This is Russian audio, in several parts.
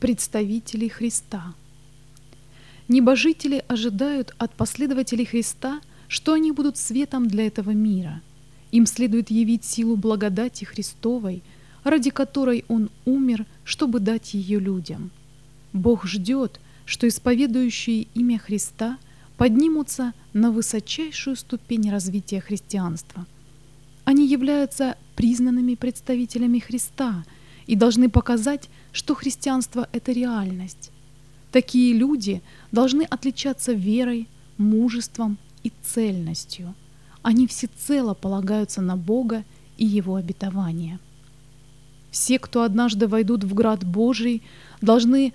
Представители Христа. Небожители ожидают от последователей Христа, что они будут светом для этого мира. Им следует явить силу благодати Христовой, ради которой Он умер, чтобы дать ее людям. Бог ждет, что исповедующие имя Христа поднимутся на высочайшую ступень развития христианства. Они являются признанными представителями Христа и должны показать, что христианство — это реальность. Такие люди должны отличаться верой, мужеством и цельностью. Они всецело полагаются на Бога и Его обетования. Все, кто однажды войдут в град Божий, должны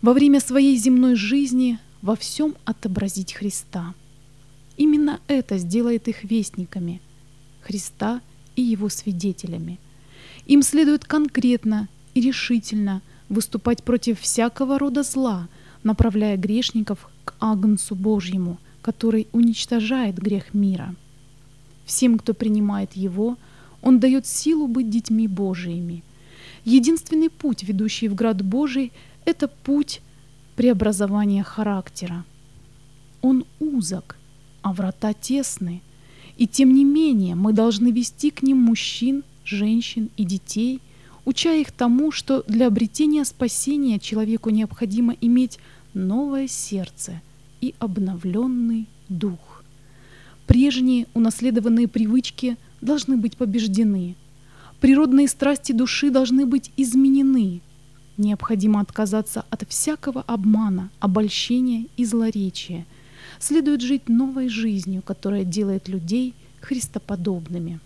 во время своей земной жизни во всем отобразить Христа. Именно это сделает их вестниками Христа и Его свидетелями. Им следует конкретно и решительно выступать против всякого рода зла, направляя грешников к Агнцу Божьему, который уничтожает грех мира. Всем, кто принимает Его, Он дает силу быть детьми Божиими. Единственный путь, ведущий в град Божий, это путь преобразования характера. Он узок, а врата тесны, и тем не менее мы должны вести к ним мужчин, женщин и детей, уча их тому, что для обретения спасения человеку необходимо иметь новое сердце и обновленный дух. Прежние унаследованные привычки должны быть побеждены. Природные страсти души должны быть изменены. Необходимо отказаться от всякого обмана, обольщения и злоречия. Следует жить новой жизнью, которая делает людей христоподобными.